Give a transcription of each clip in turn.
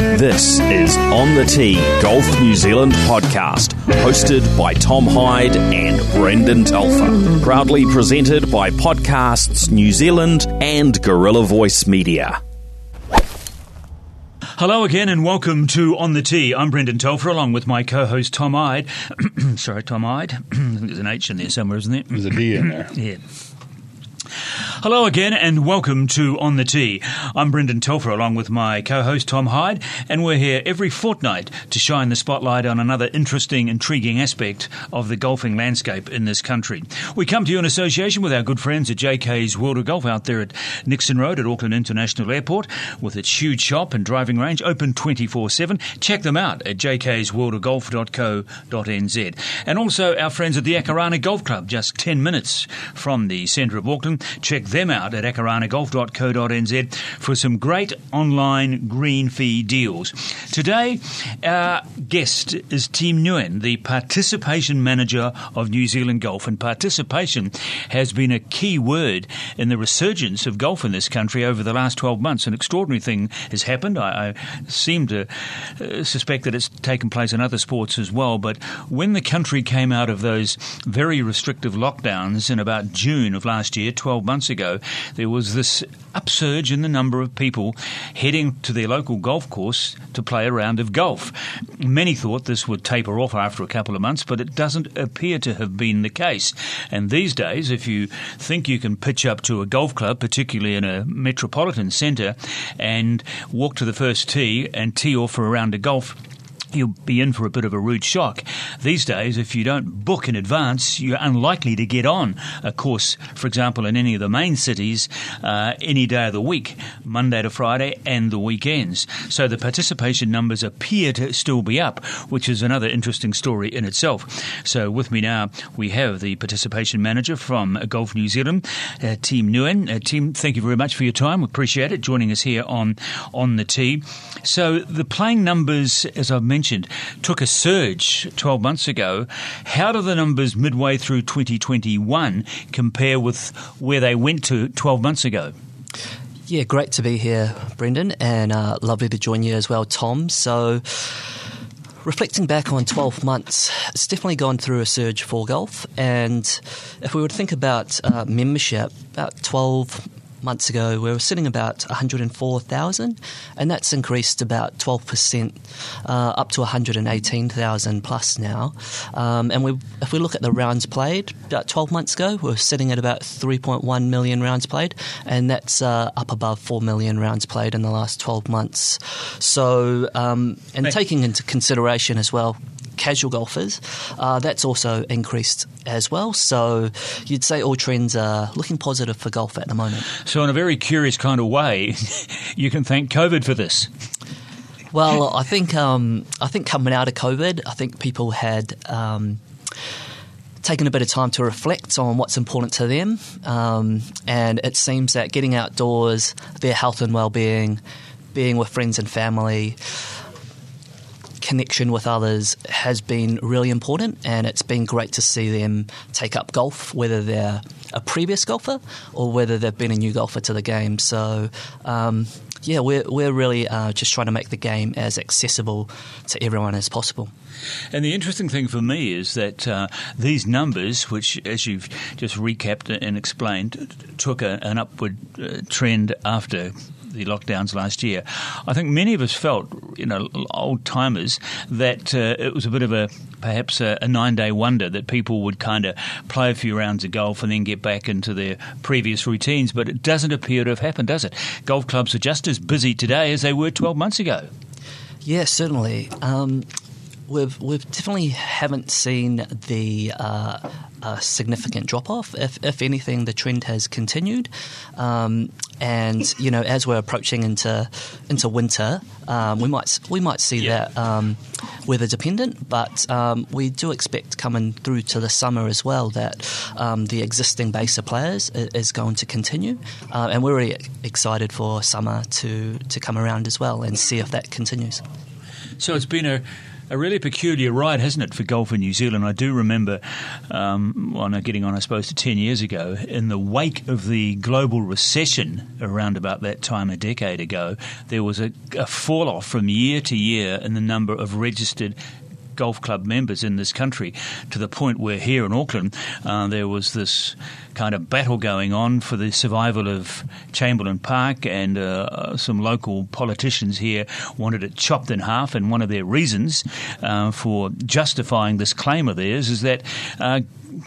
This is On the Tee Golf New Zealand podcast, hosted by Tom Hyde and Brendan Telfer. Proudly presented by Podcasts New Zealand and Gorilla Voice Media. Hello again and welcome to On the Tee. I'm Brendan Telfer along with my co-host Tom Hyde. Sorry, Tom Hyde. There's an H in there somewhere, isn't there? There's a D in there. yeah. Hello again and welcome to On the Tee. I'm Brendan Telfer along with my co-host Tom Hyde and we're here every fortnight to shine the spotlight on another interesting, intriguing aspect of the golfing landscape in this country. We come to you in association with our good friends at JK's World of Golf out there at Nixon Road at Auckland International Airport with its huge shop and driving range open 24-7. Check them out at jksworldofgolf.co.nz. And also our friends at the Akarana Golf Club just 10 minutes from the centre of Auckland. Check them out at akaranagolf.co.nz for some great online green fee deals. Today, our guest is Tim Nguyen, the participation manager of New Zealand Golf. And participation has been a key word in the resurgence of golf in this country over the last 12 months. An extraordinary thing has happened. I, I seem to uh, suspect that it's taken place in other sports as well. But when the country came out of those very restrictive lockdowns in about June of last year, 12 months ago, there was this upsurge in the number of people heading to their local golf course to play a round of golf. Many thought this would taper off after a couple of months, but it doesn't appear to have been the case. And these days, if you think you can pitch up to a golf club, particularly in a metropolitan centre, and walk to the first tee and tee off for a round of golf, you'll be in for a bit of a rude shock. These days, if you don't book in advance, you're unlikely to get on a course, for example, in any of the main cities, uh, any day of the week, Monday to Friday, and the weekends. So the participation numbers appear to still be up, which is another interesting story in itself. So with me now, we have the participation manager from Golf New Zealand, uh, Tim Nguyen. Uh, Tim, thank you very much for your time. We appreciate it, joining us here on, on the tee. So the playing numbers, as I've mentioned, took a surge 12 months ago. How do the numbers midway through 2021 compare with where they went to 12 months ago? Yeah, great to be here, Brendan, and uh, lovely to join you as well, Tom. So, reflecting back on 12 months, it's definitely gone through a surge for golf. And if we were to think about uh, membership, about 12 months ago, we were sitting about 104,000, and that's increased about 12%, uh, up to 118,000 plus now. Um, and we, if we look at the rounds played, about 12 months ago, we were sitting at about 3.1 million rounds played, and that's uh, up above 4 million rounds played in the last 12 months. So, um, and taking into consideration as well casual golfers, uh, that's also increased as well. So you'd say all trends are looking positive for golf at the moment. So, in a very curious kind of way, you can thank COVID for this. Well, I think um, I think coming out of COVID, I think people had. Um, taken a bit of time to reflect on what's important to them. Um, and it seems that getting outdoors, their health and well-being, being with friends and family, connection with others has been really important, and it's been great to see them take up golf, whether they're a previous golfer or whether they've been a new golfer to the game. So, um, yeah, we're, we're really uh, just trying to make the game as accessible to everyone as possible. And the interesting thing for me is that uh, these numbers, which, as you've just recapped and explained, took a, an upward uh, trend after the lockdowns last year, I think many of us felt, you know, old timers, that uh, it was a bit of a perhaps a, a nine day wonder that people would kind of play a few rounds of golf and then get back into their previous routines. But it doesn't appear to have happened, does it? Golf clubs are just as busy today as they were 12 months ago. Yeah, certainly. Um, we've we've definitely haven't seen the uh, significant drop off. If, if anything, the trend has continued. Um, and you know, as we're approaching into into winter, um, we might we might see yeah. that um, weather dependent, but um, we do expect coming through to the summer as well that um, the existing base of players is going to continue, uh, and we're really excited for summer to to come around as well and see if that continues. So it's been a a really peculiar ride, hasn't it, for golf in New Zealand? I do remember, um, well, no, getting on, I suppose, to 10 years ago, in the wake of the global recession around about that time a decade ago, there was a, a fall off from year to year in the number of registered golf club members in this country to the point where here in Auckland uh, there was this kind of battle going on for the survival of Chamberlain Park, and uh, some local politicians here wanted it chopped in half. And one of their reasons uh, for justifying this claim of theirs is that uh,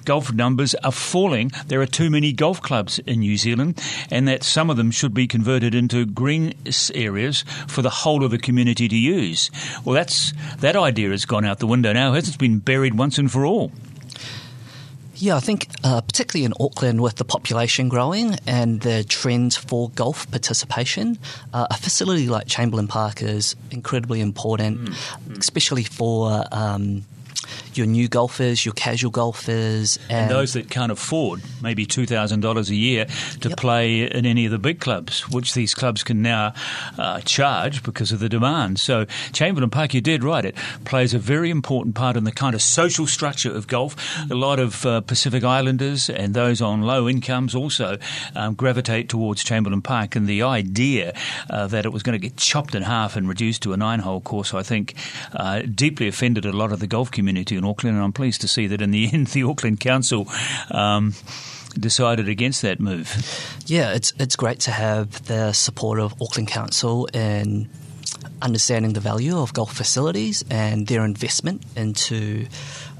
golf numbers are falling. There are too many golf clubs in New Zealand, and that some of them should be converted into green areas for the whole of the community to use. Well, that's that idea has gone out the window now. It's been buried once and for all? Yeah, I think uh, particularly in Auckland with the population growing and the trend for golf participation, uh, a facility like Chamberlain Park is incredibly important, mm. especially for um, your new golfers, your casual golfers, and, and those that can't afford maybe two thousand dollars a year to yep. play in any of the big clubs, which these clubs can now uh, charge because of the demand. So Chamberlain Park, you did right. It plays a very important part in the kind of social structure of golf. A lot of uh, Pacific Islanders and those on low incomes also um, gravitate towards Chamberlain Park, and the idea uh, that it was going to get chopped in half and reduced to a nine-hole course, I think, uh, deeply offended a lot of the golf community in Auckland, and I'm pleased to see that in the end the Auckland Council. Um, decided against that move. Yeah, it's it's great to have the support of Auckland Council in understanding the value of golf facilities and their investment into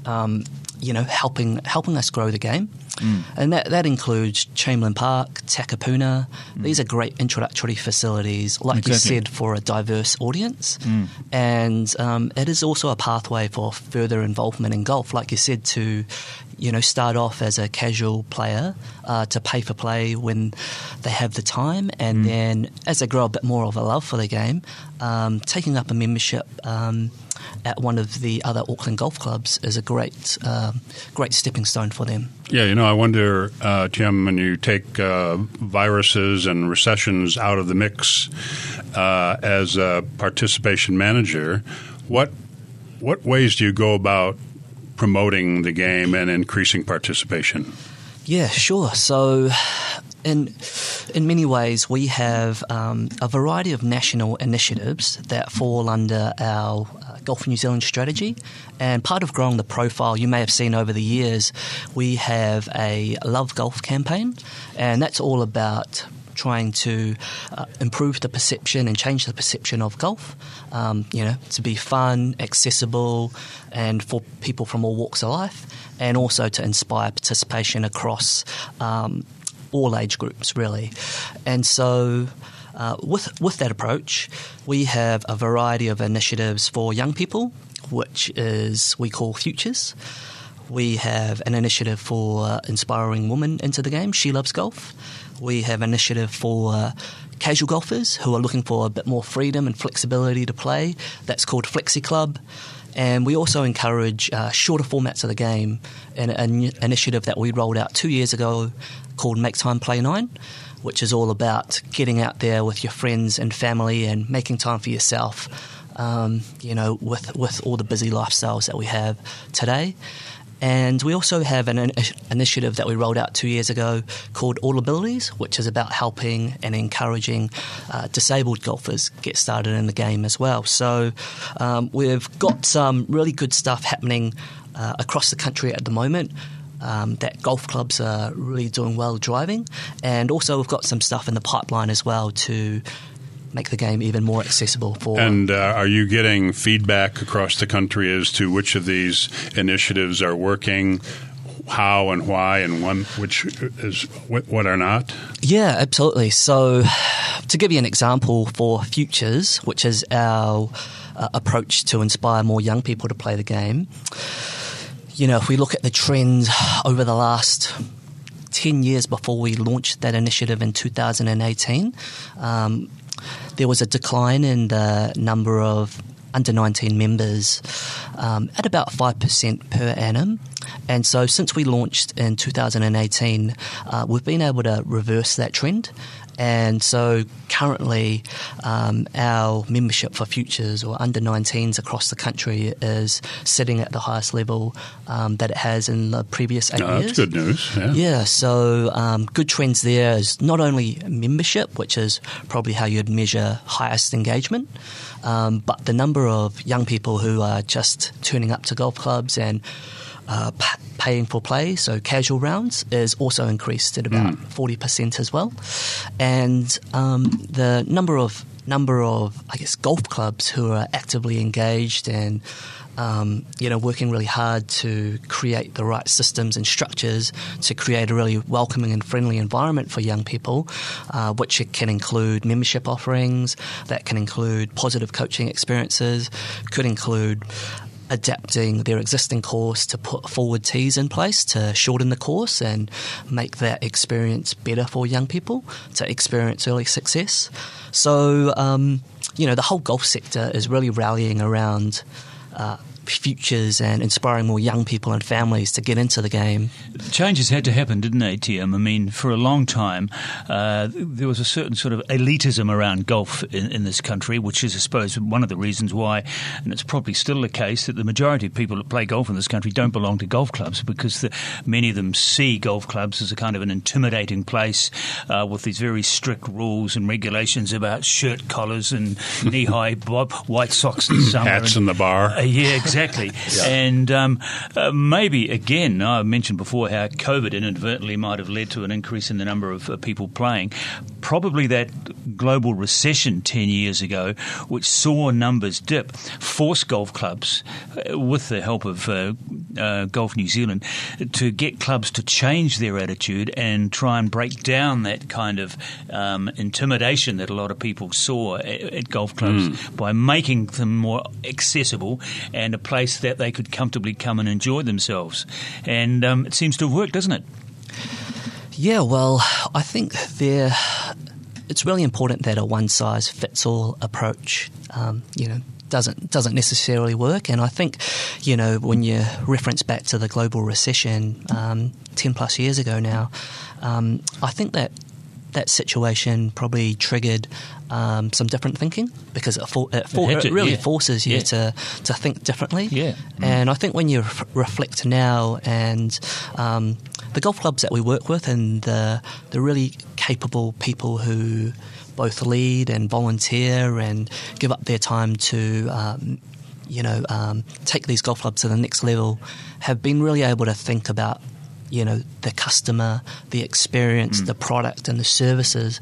um, you know helping helping us grow the game. Mm. And that, that includes Chamberlain Park, Takapuna. Mm. These are great introductory facilities, like exactly. you said, for a diverse audience. Mm. And um, it is also a pathway for further involvement in golf, like you said, to you know, start off as a casual player uh, to pay for play when they have the time, and mm. then as they grow a bit more of a love for the game, um, taking up a membership um, at one of the other Auckland golf clubs is a great, uh, great stepping stone for them. Yeah, you know, I wonder, uh, Tim, when you take uh, viruses and recessions out of the mix uh, as a participation manager, what what ways do you go about promoting the game and increasing participation? Yeah, sure. So, in in many ways, we have um, a variety of national initiatives that fall under our uh, Golf New Zealand strategy. And part of growing the profile, you may have seen over the years, we have a Love Golf campaign, and that's all about trying to uh, improve the perception and change the perception of golf. Um, you know, to be fun, accessible, and for people from all walks of life, and also to inspire participation across um, all age groups, really. And so. Uh, with with that approach, we have a variety of initiatives for young people, which is we call Futures. We have an initiative for inspiring women into the game. She loves golf. We have an initiative for casual golfers who are looking for a bit more freedom and flexibility to play. That's called Flexi Club. And we also encourage uh, shorter formats of the game, an, an initiative that we rolled out two years ago called Make Time Play Nine, which is all about getting out there with your friends and family and making time for yourself. Um, you know, with with all the busy lifestyles that we have today. And we also have an, initiative that we rolled out two years ago called All Abilities, which is about helping and encouraging uh, disabled golfers get started in the game as well. So um, we've got some really good stuff happening uh, across the country at the moment. Um, that golf clubs are really doing well driving, and also we've got some stuff in the pipeline as well to make the game even more accessible for. And uh, are you getting feedback across the country as to which of these initiatives are working? How and why, and one which is what are not? Yeah, absolutely. So, to give you an example for Futures, which is our uh, approach to inspire more young people to play the game, you know, if we look at the trends over the last 10 years before we launched that initiative in 2018, um, there was a decline in the number of under 19 members um, at about 5% per annum. And so, since we launched in 2018, uh, we've been able to reverse that trend. And so currently, um, our membership for futures or under 19s across the country is sitting at the highest level um, that it has in the previous eight years. that's good news. Yeah. Yeah, so um, good trends there is not only membership, which is probably how you'd measure highest engagement, um, but the number of young people who are just turning up to golf clubs and uh, p- paying for play, so casual rounds, is also increased at about forty percent as well, and um, the number of number of I guess golf clubs who are actively engaged and um, you know, working really hard to create the right systems and structures to create a really welcoming and friendly environment for young people, uh, which can include membership offerings, that can include positive coaching experiences, could include adapting their existing course to put forward tees in place to shorten the course and make that experience better for young people to experience early success. So, um, you know, the whole golf sector is really rallying around uh, futures and inspiring more young people and families to get into the game. Changes had to happen, didn't they, Tim? I mean, for a long time, uh, there was a certain sort of elitism around golf in, in, this country, which is, I suppose, one of the reasons why, and it's probably still the case, that the majority of people that play golf in this country don't belong to golf clubs because the, many of them see golf clubs as a kind of an intimidating place uh, with these very strict rules and regulations about shirt collars and knee high white socks in summer. Hats and, in the bar. Uh, yeah, exactly. Yeah. And um, uh, maybe, again, I mentioned before how COVID inadvertently might have led to an increase in the number of uh, people playing. Probably that global recession 10 years ago, which saw numbers dip, forced golf clubs, uh, with the help of uh, Golf New Zealand, to get clubs to change their attitude and try and break down that kind of um, intimidation that a lot of people saw at, at golf clubs mm. by making them more accessible and a place that they could comfortably come and enjoy themselves. And um, it seems to have worked, doesn't it? Yeah, well, I think there. It's really important that a one size fits all approach, um, you know, doesn't doesn't necessarily work. And I think, you know, when you reference back to the global recession um, ten plus years ago now, um, I think that that situation probably triggered um, some different thinking because it, for, it, for, it, it really yeah. forces you yeah. to, to think differently. Yeah. Mm. And I think when you re- reflect now and um, the golf clubs that we work with and the, the really capable people who both lead and volunteer and give up their time to um, you know um, take these golf clubs to the next level have been really able to think about you know the customer, the experience, mm. the product, and the services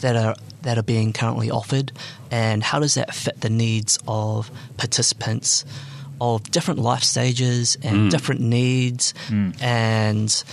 that are that are being currently offered, and how does that fit the needs of participants of different life stages and Mm. different needs, and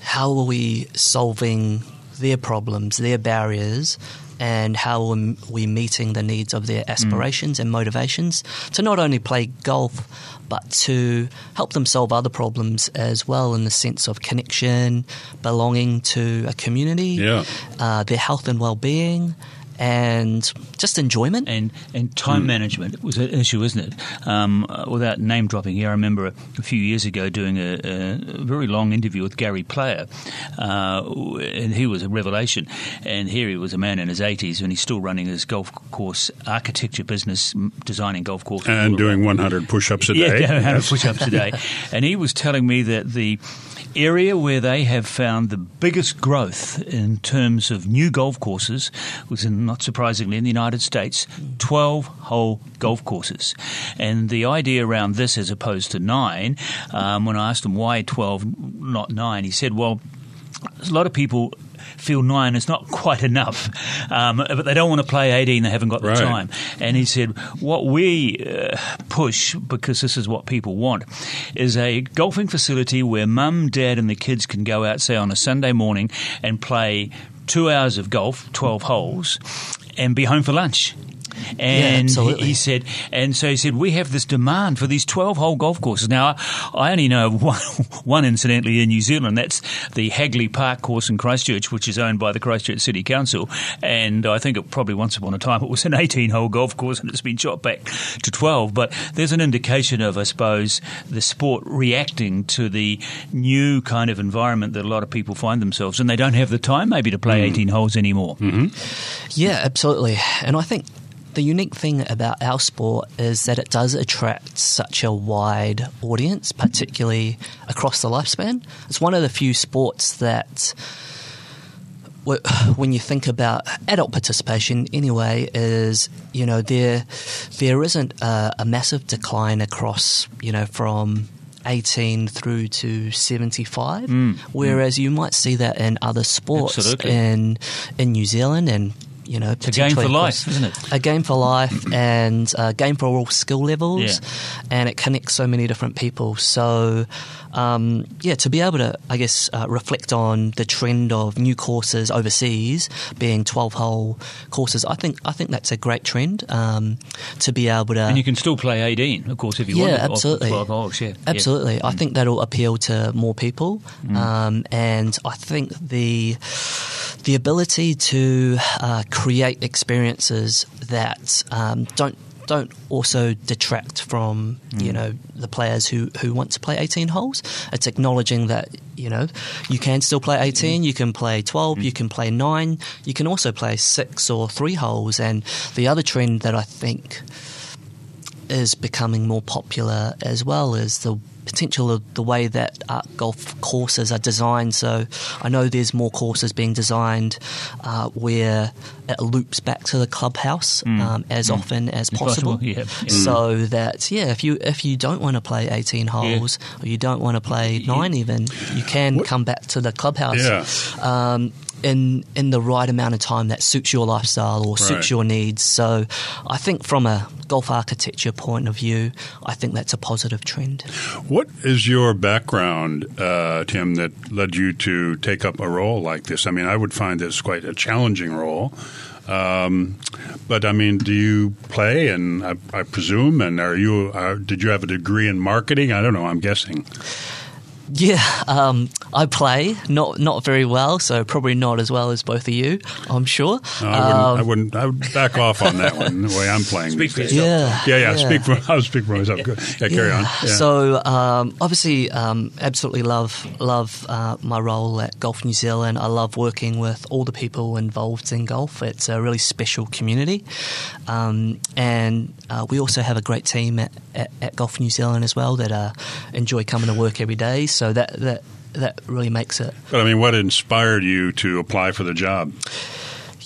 how are we solving their problems, their barriers, and how are we meeting the needs of their aspirations and motivations to not only play golf but to help them solve other problems as well in the sense of connection, belonging to a community, Yeah. uh, their health and well-being, and just enjoyment. and and time management was an issue, isn't it? Um, without name dropping here, I remember a, a few years ago doing a, a, a very long interview with Gary Player, uh, and he was a revelation. And here he was a man in his 80s, and he's still running his golf course architecture business, designing golf courses. and doing 100 push-ups a day. yeah, how to Yes. push ups a day. And he was telling me that the area where they have found the biggest growth in terms of new golf courses was in, not surprisingly, in the United States, 12 hole golf courses. And the idea around this, as opposed to nine, um, when I asked him why 12, not nine, he said, well, a lot of people feel nine is not quite enough, um, but they don't want to play 18, they haven't got the Right. time. And he said, what we uh, push, because this is what people want, is a golfing facility where mum, dad, and the kids can go out, say, on a Sunday morning and play two hours of golf, 12 holes, and be home for lunch. And absolutely. he, said, and so he said, we have this demand for these 12 hole golf courses. Now, I only know of one, one incidentally in New Zealand. That's the Hagley Park course in Christchurch, which is owned by the Christchurch City Council. And I think it probably once upon a time it was an 18 hole golf course and it's been shot back to 12. But there's an indication of, I suppose, the sport reacting to the new kind of environment that a lot of people find themselves and they don't have the time maybe to play hmm. 18 holes anymore. Mm-hmm. Yeah, absolutely. And I think the unique thing about our sport is that it does attract such a wide audience, particularly across the lifespan. It's one of the few sports that when you think about adult participation anyway is you know there there isn't a, a massive decline across you know from 18 through to 75 mm, mm. whereas you might see that in other sports Absolutely. in in New Zealand and you know It's a game for life, isn't it? a game for life and a game for all skill levels Yeah. and it connects so many different people so um, yeah to be able to I guess uh, reflect on the trend of new courses overseas being 12 hole courses I think I think that's a great trend um, to be able to And you can still play 18, of course, if you Yeah, want. absolutely. 12 holes, yeah. Yeah. Absolutely. I think that'll appeal to more people. Mm. Um, and I think the the ability to uh, create experiences that um, don't don't also detract from Mm. you know the players who, who want to play 18 holes. It's acknowledging that you know you can still play 18, you can play 12, Mm. you can play nine, you can also play six or three holes. And the other trend that I think is becoming more popular as well is the potential of the way that uh, golf courses are designed. So I know there's more courses being designed uh, where it loops back to the clubhouse um, as often as possible. possible, yeah, yeah. So that yeah, if you if you don't want to play 18 holes or you don't want to play nine even, you can come back to the clubhouse. Yeah. Um, in in the right amount of time that suits your lifestyle or suits Right. your needs. So I think from a golf architecture point of view, I think that's a positive trend. What is your background, uh, Tim, that led you to take up a role like this? I mean, I would find this quite a challenging role. Um, but I mean, do you play? And I, I presume, and are you? Uh, did you have a degree in marketing? I don't know. I'm guessing. Yeah, um, I play not not very well, so probably not as well as both of you. I'm sure. No, I, wouldn't, Um, I wouldn't. I would back off on that one. The way I'm playing. Speak for yourself. yeah, Yeah, yeah. Speak for. I was speaking for myself. Good. Yeah, carry on. Yeah. So um, obviously, um, absolutely love love uh, my role at Golf New Zealand. I love working with all the people involved in golf. It's a really special community, um, and uh, we also have a great team at, at, at Golf New Zealand as well that uh, enjoy coming to work every day. So that that that really makes it but I mean, what inspired you to apply for the job?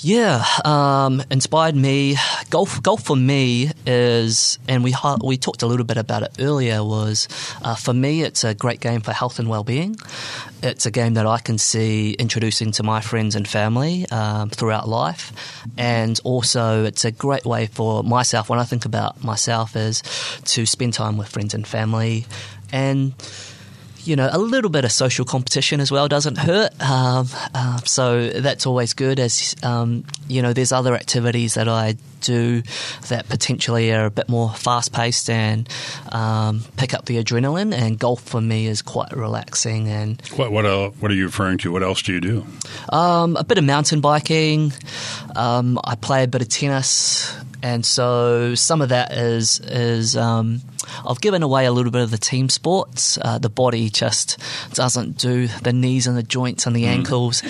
Yeah, um, inspired me. Golf, golf for me is, and we we talked a little bit about it earlier. Was uh, for me, it's a great game for health and well-being. It's a game that I can see introducing to my friends and family um, throughout life, and also it's a great way for myself. When I think about myself, is to spend time with friends and family, and you know, a little bit of social competition as well doesn't hurt. Um, uh, so that's always good. As um, you know, there's other activities that I do that potentially are a bit more fast paced and um, pick up the adrenaline. And golf for me is quite relaxing and What what el What are you referring to? What else do you do? um, a bit of mountain biking. Um, I play a bit of tennis, and so some of that is is um, I've given away a little bit of the team sports. Uh, the body just doesn't do the knees and the joints and the ankles.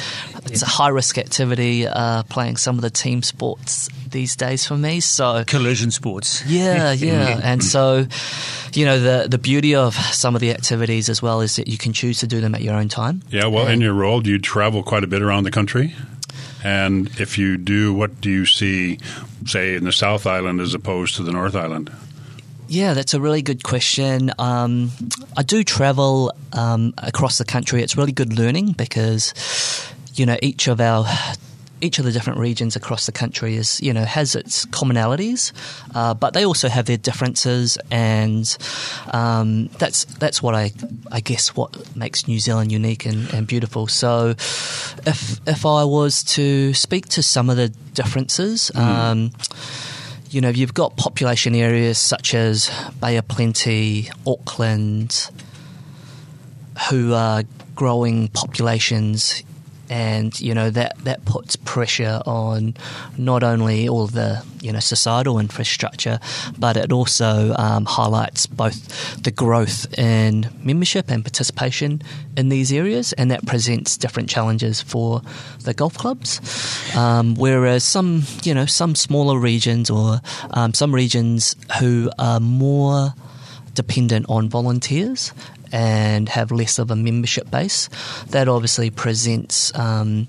It's a high risk activity uh, playing some of the team sports these days for me. So Collision sports. yeah, yeah. and so, you know, the the beauty of some of the activities as well is that you can choose to do them at your own time. Yeah, well, in your role, do you travel quite a bit around the country? And if you do, what do you see, say, in the South Island as opposed to the North Island? Yeah, that's a really good question. Um, I do travel um, across the country. It's really good learning because you know each of our each of the different regions across the country is you know has its commonalities, uh, but they also have their differences, and um, that's that's what I I guess what makes New Zealand unique and, and beautiful. So, if if I was to speak to some of the differences. Um, you know, you've got population areas such as Bay of Plenty, Auckland, who are growing populations and you know that that puts pressure on not only all the you know societal infrastructure, but it also um, highlights both the growth in membership and participation in these areas, and that presents different challenges for the golf clubs. Um, whereas some you know some smaller regions or um, some regions who are more dependent on volunteers and have less of a membership base. That obviously presents um,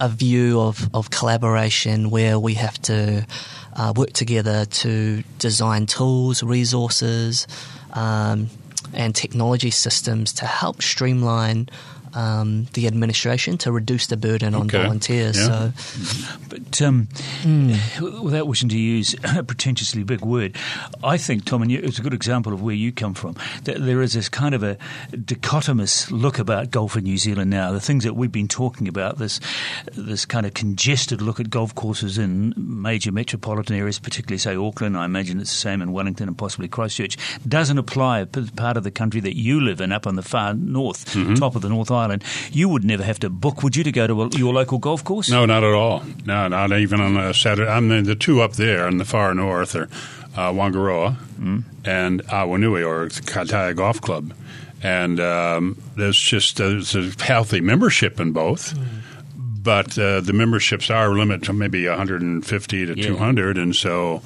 a view of, of collaboration where we have to uh, work together to design tools, resources, um, and technology systems to help streamline um, the administration to reduce the burden on Okay. volunteers. Yeah. So, But um, without wishing to use a pretentiously big word, I think, Tom, and you, it's a good example of where you come from. That there is this kind of a dichotomous look about golf in New Zealand now. The things that we've been talking about, this this kind of congested look at golf courses in major metropolitan areas, particularly say Auckland. I imagine it's the same in Wellington and possibly Christchurch. Doesn't apply to part of the country that you live in, up on the far north, top of the North Island. You would never have to book, would you, to go to a, your local golf course? No, not at all. No, not even on a Saturday. I mean, the two up there in the far north are uh, Whangaroa and Awanui, or the Kaitaia Golf Club. And um, there's just there's a healthy membership in both. But uh, the memberships are limited to maybe 150 to Yeah. 200, and so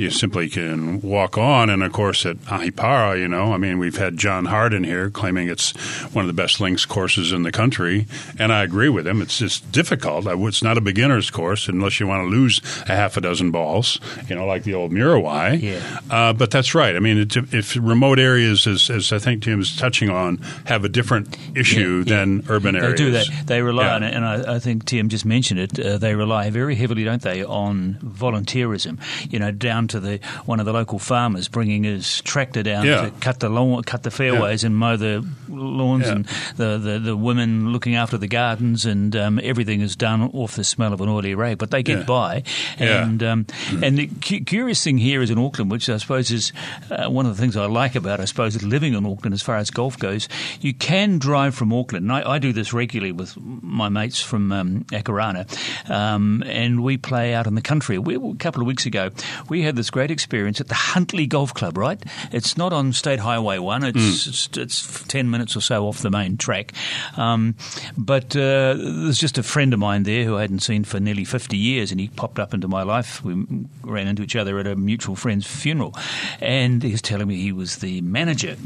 you simply can walk on. And of course, at Ahipara, you know, I mean, we've had John Harden here claiming it's one of the best links courses in the country, and I agree with him. It's just difficult. It's not a beginner's course unless you want to lose a half a dozen balls, you know, like the old Muriwai. Yeah. Uh, but that's right. I mean, it's, if remote areas, as, as I think Tim's touching on, have a different issue Yeah, yeah. than urban areas, They do that. They rely Yeah. on it, and I, I think Tim just mentioned it. Uh, they rely very heavily, don't they, on volunteerism? You know, down to the one of the local farmers bringing his tractor down Yeah. to cut the lawn, cut the fairways, and mow the lawns, Yeah. and the, the the women looking after the gardens, and um, everything is done off the smell of an oily rag. But they get Yeah. by, Yeah. and um, and the cu- curious thing here is in Auckland, which I suppose is uh, one of the things I like about, I suppose, living in Auckland as far as golf goes. You can drive from Auckland, and I, I do this regularly with my mates from um, Akarana, um, and we play out in the country. We, a couple of weeks ago, we had this great experience at the Huntly Golf Club. Right, it's not on State Highway One. It's it's, it's ten minutes or so off the main track, um, but uh, there's just a friend of mine there who I hadn't seen for nearly fifty years, and he popped up into my life. We ran into each other at a mutual friend's funeral, and he was telling me he was the manager.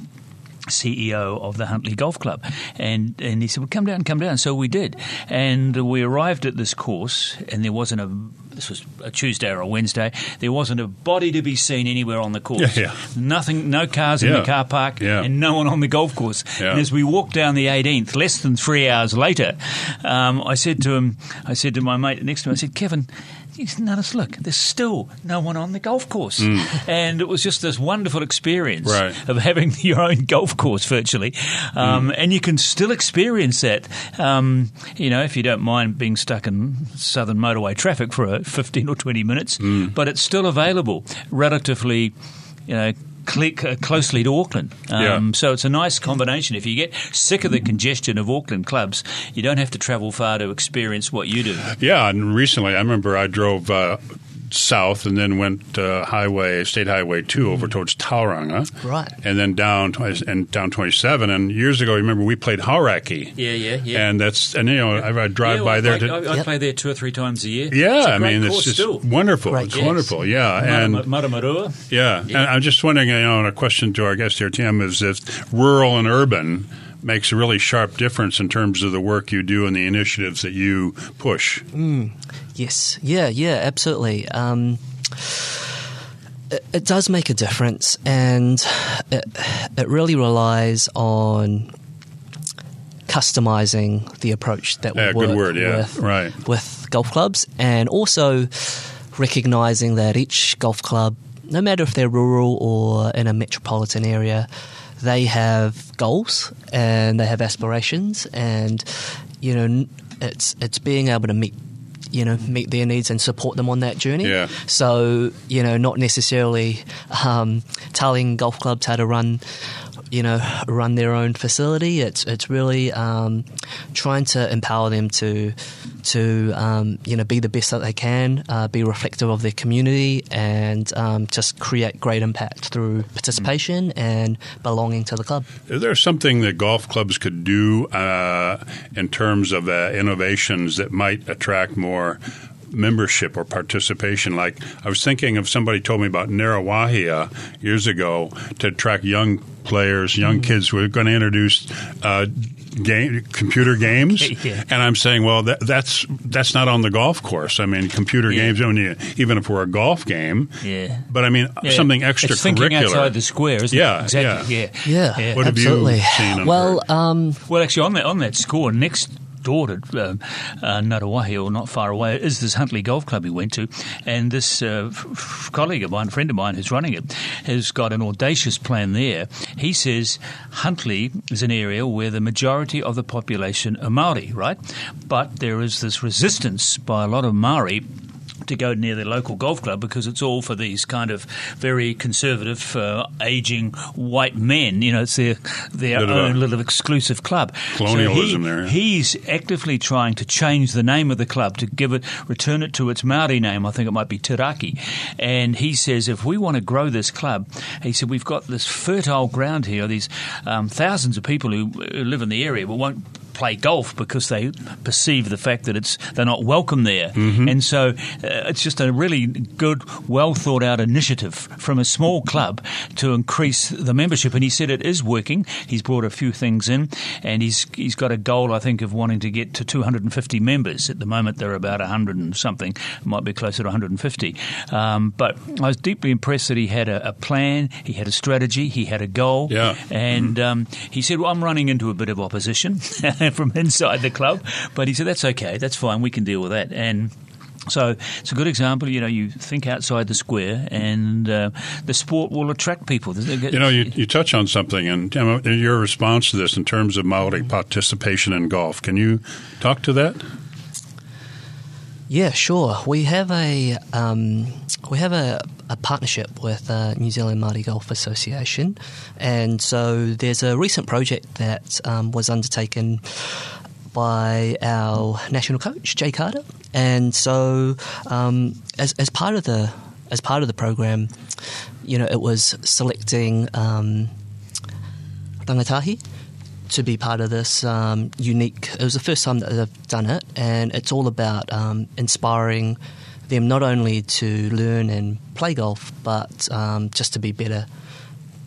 CEO of the Huntly Golf Club, and and he said, "Well, come down, come down." So we did, and we arrived at this course, and there wasn't a. This was a Tuesday or a Wednesday. There wasn't a body to be seen anywhere on the course. Yeah, yeah. Nothing, no cars in the car park, Yeah. and no one on the golf course. Yeah. And as we walked down the 18th, less than three hours later, um, I said to him, I said to my mate next to him, I said, Kevin. You notice, look, there's still no one on the golf course. And it was just this wonderful experience Mm. Right. of having your own golf course virtually. Um, Mm. And you can still experience that, um, you know, if you don't mind being stuck in southern motorway traffic for uh, 15 or 20 minutes, Mm. but it's still available relatively, you know, closely to Auckland. Um, Yeah. So it's a nice combination. If you get sick of the congestion of Auckland clubs, you don't have to travel far to experience what you do. Yeah, and recently I remember I drove uh, south and then went uh, highway, state highway two, over towards Tauranga, Right. and then down and down twenty seven. And years ago, remember we played Hauraki. Yeah, yeah, yeah. And that's and you know I, I drive Yeah, by I there. play, to, I, I Yep. play there two or three times a year. yeah, it's a I great mean it's just still. wonderful. Great it's Yes. wonderful. Yeah, and Maramarua. yeah, and I'm just wondering, you know, and a question to our guest here, Tim, is if rural and urban makes a really sharp difference in terms of the work you do and the initiatives that you push. Yes, yeah, yeah, absolutely. Um, it, it does make a difference, and it, it really relies on customizing the approach that we Yeah, work word, yeah, with, right. with golf clubs, and also recognizing that each golf club, no matter if they're rural or in a metropolitan area, they have goals and they have aspirations, and you know, it's it's being able to meet you know meet their needs and support them on that journey. Yeah. So you know, not necessarily um, telling golf clubs how to run you know run their own facility. It's it's really um, trying to empower them to to um, you know be the best that they can, uh, be reflective of their community, and um, just create great impact through participation and belonging to the club. Is there something that golf clubs could do uh, in terms of uh, innovations that might attract more? Membership or participation. Like I was thinking of somebody told me about Ngāruawāhia years ago to attract young players, young mm. kids. We're going to introduce uh, game computer games, yeah. and I'm saying, well, that, that's that's not on the golf course. I mean, computer yeah. games, only, even if we're a golf game. Yeah. But I mean, yeah. something extracurricular. It's thinking outside the square, isn't yeah, it? Exactly. Yeah. Yeah. yeah. What absolutely. have you seen? Well, um, well, actually, on that on that score, next daughter, uh, uh, Ngāruawāhi, or not far away, is this Huntly Golf Club he went to. And this uh, f- colleague of mine, friend of mine who's running it, has got an audacious plan there. He says Huntly is an area where the majority of the population are Maori, right? But there is this resistance by a lot of Maori to go near their local golf club because it's all for these kind of very conservative, uh, aging white men. You know, it's their their own little exclusive club. Colonialism so he, there. He's actively trying to change the name of the club to give it, return it to its Maori name. I think it might be Tiraki. And he says if we want to grow this club, he said we've got this fertile ground here. These um, thousands of people who, who live in the area but won't play golf because they perceive the fact that it's they're not welcome there, mm-hmm. and so uh, it's just a really good, well thought out initiative from a small club to increase the membership. And he said it is working. He's brought a few things in, and he's he's got a goal I think of wanting to get to 250 members. At the moment, there are about 100 and something. It might be closer to 150. Um, but I was deeply impressed that he had a, a, plan, he had a strategy, he had a goal, yeah. and um, he said, "Well, I'm running into a bit of opposition." from inside the club. But he said, that's okay, that's fine, we can deal with that. And so it's a good example. You know, you think outside the square, and uh, the sport will attract people. You know, you, you touch on something, and your response to this in terms of Maori participation in golf. Can you talk to that? Yeah, sure. We have a um, we have a, a partnership with uh, New Zealand Māori Golf Association, and so there's a recent project that um, was undertaken by our national coach Jay Carter, and so um, as as part of the as part of the program, you know, it was selecting um, rangatahi to be part of this um, unique. It was the first time that they've done it, and it's all about um, inspiring them not only to learn and play golf, but um, just to be better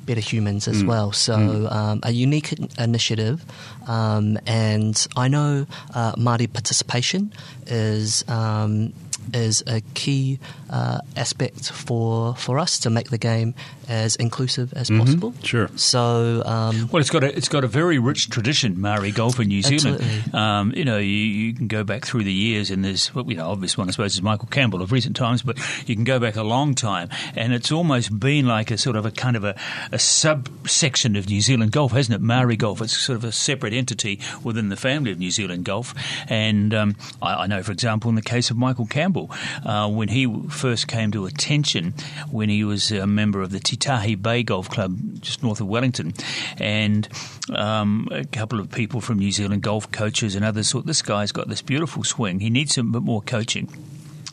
better humans as mm. well. So mm. um, a unique initiative, um, and I know uh, Māori participation is um, is a key uh, aspect for for us to make the game as inclusive as mm-hmm. possible. Sure. So, um, well, it's got a it's got a very rich tradition, Maori golf in New Zealand. Um, you know, you, you, can go back through the years, and there's well, you know, obvious one I suppose is Michael Campbell of recent times, but you can go back a long time, and it's almost been like a sort of a kind of a, a subsection of New Zealand golf, hasn't it? Maori golf. It's sort of a separate entity within the family of New Zealand golf, and um, I, I, know, for example, in the case of Michael Campbell, uh, when he first came to attention, when he was a member of the Titahi Bay Golf Club, just north of Wellington, and um, a couple of people from New Zealand golf coaches and others thought this guy's got this beautiful swing. He needs a bit more coaching.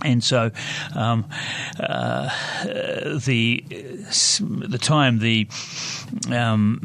And so, um, uh, the the time the um,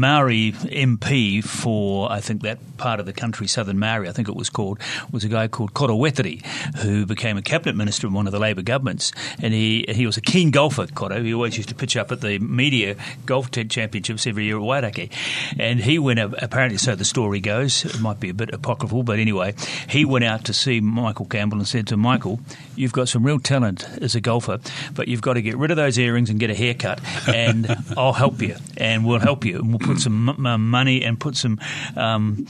Maori MP for I think that part of the country, Southern Maori, I think it was called, was a guy called Koro who became a cabinet minister in one of the Labor governments, and he he was a keen golfer. Koro, he always used to pitch up at the media golf championships every year at Wairakei, and he went apparently so the story goes. It might be a bit apocryphal, but anyway, he went out to see Michael Campbell and said to Michael you've got some real talent as a golfer, but you've got to get rid of those earrings and get a haircut, and I'll help you, and we'll help you, and we'll put some m- money and put some um,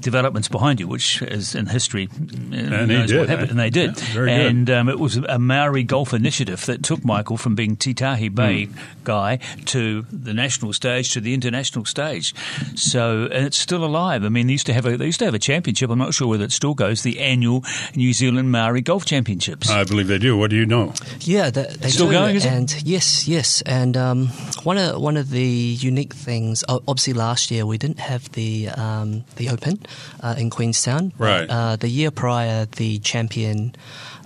developments behind you, which is in history. And he did, what happened, eh? and they did. Yeah, and um, it was a Maori golf initiative that took Michael from being Titahi Bay Hmm. guy to the national stage to the international stage. So and it's still alive. I mean, they used to have a they used to have a championship. I'm not sure whether it still goes. The annual New Zealand Maori Golf Championships. I believe they do. What do you know? Yeah, they, they Still do. going? And yes, yes. And um, one of one of the unique things, obviously, last year we didn't have the um, the Open uh, in Queenstown. Right. Uh, the year prior, the champion.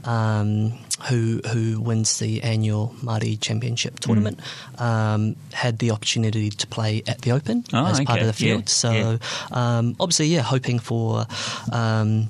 Um, who who wins the annual Māori Championship tournament um, had the opportunity to play at the Open Ah, as part of the field. Yeah, so yeah. um, obviously, yeah, hoping for um,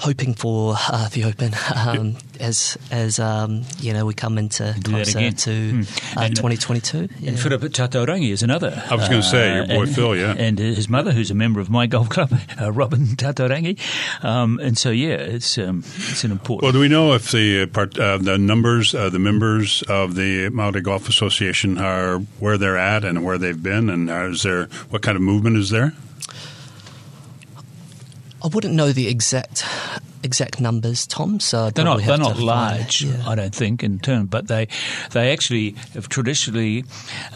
hoping for uh, the Open um, as as um, you know we come into closer to Hmm. uh, And- 2022. Yeah. And Philip Tataurangi is another. I was gonna say, your boy and, Phil, yeah. And his mother, who's a member of my golf club, uh, Robin Tataurangi. Um, and so, yeah, it's um, it's an important. Well, do we know if the uh, part, uh, the numbers, uh, the members of the Maori Golf Association are where they're at and where they've been, and uh, is there what kind of movement is there? I wouldn't know the exact exact numbers, Tom. So I'd They're not. probably They're not large. Yeah. I don't think, in turn. But they, they actually have traditionally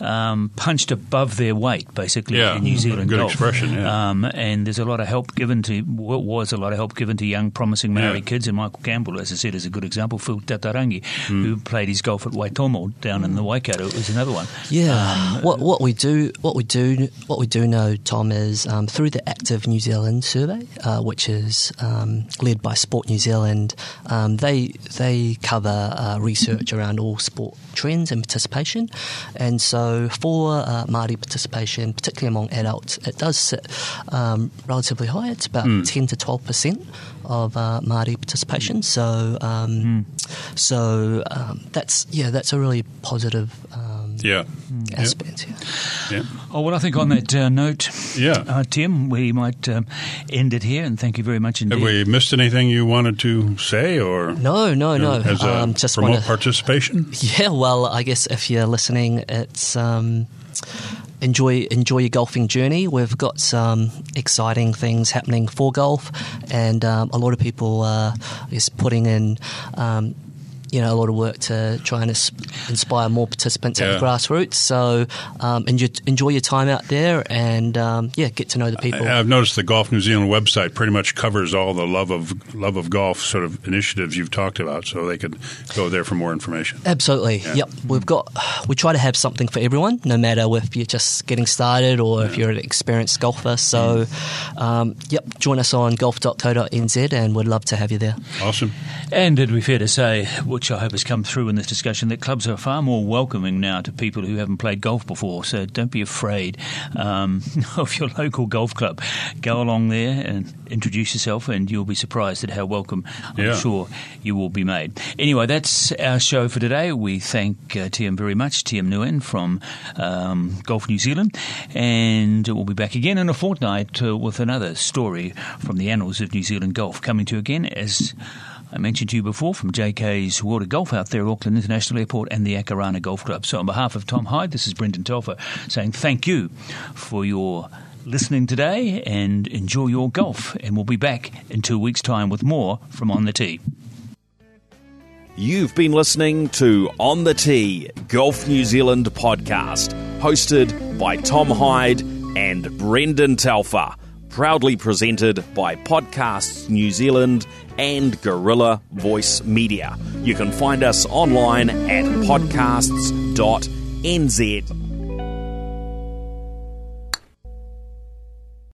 um, punched above their weight, basically, Yeah, in New Zealand good golf. expression, yeah. Um, and there's a lot of help given to. What was a lot of help given to young, promising Maori Yeah. kids. And Michael Campbell, as I said, is a good example. Phil Tataurangi, Hmm. who played his golf at Waitomo down in the Waikato, was another one. Yeah. what what we do what we do what we do know, Tom, is um, through the Active New Zealand survey, uh, which is um, led by Sport New Zealand. Um, they they cover uh, research around all sport trends and participation, and so for uh, Māori participation, particularly among adults, it does sit um, relatively high. It's about ten to twelve percent of uh, Māori participation. So um, so um, that's yeah, that's a really positive. Um, Yeah, aspect. Yeah. yeah, Oh, well, I think on that uh, note, yeah. uh, Tim, we might um, end it here. And thank you very much indeed. Have we missed anything you wanted to say, or No, no, no. as a um, just promote want to. participation? Yeah, well, I guess if you're listening, it's um, enjoy enjoy your golfing journey. We've got some exciting things happening for golf, and um, a lot of people uh, is putting in. Um, you know, a lot of work to try and inspire more participants at the grassroots. So, um, enjoy, enjoy your time out there, and um, yeah, get to know the people. I- I've noticed the Golf New Zealand website pretty much covers all the love of love of golf sort of initiatives you've talked about, so they could go there for more information. Absolutely. Yeah. Yep. We've got we try to have something for everyone, no matter if you're just getting started or if you're an experienced golfer. So, um, yep, join us on golf.co.nz and we'd love to have you there. Awesome. And it'd be fair to say, which I hope has come through in this discussion, that clubs are far more welcoming now to people who haven't played golf before. So don't be afraid um, of your local golf club. Go along there and introduce yourself, and you'll be surprised at how welcome I'm Yeah. sure you will be made. Anyway, that's our show for today. We thank uh, TM very much, TM Nguyen from um, Golf New Zealand, and we'll be back again in a fortnight uh, with another story from the annals of New Zealand golf coming to you again as. I mentioned to you before from JK's of Golf out there Auckland International Airport and the Akarana Golf Club. So, on behalf of Tom Hyde, this is Brendan Telfer saying thank you for your listening today and enjoy your golf. And we'll be back in two weeks' time with more from On the Tee. You've been listening to On the Tee Golf New Zealand podcast, hosted by Tom Hyde and Brendan Telfer, proudly presented by Podcasts New Zealand and Gorilla Voice Media. You can find us online at podcasts.nz.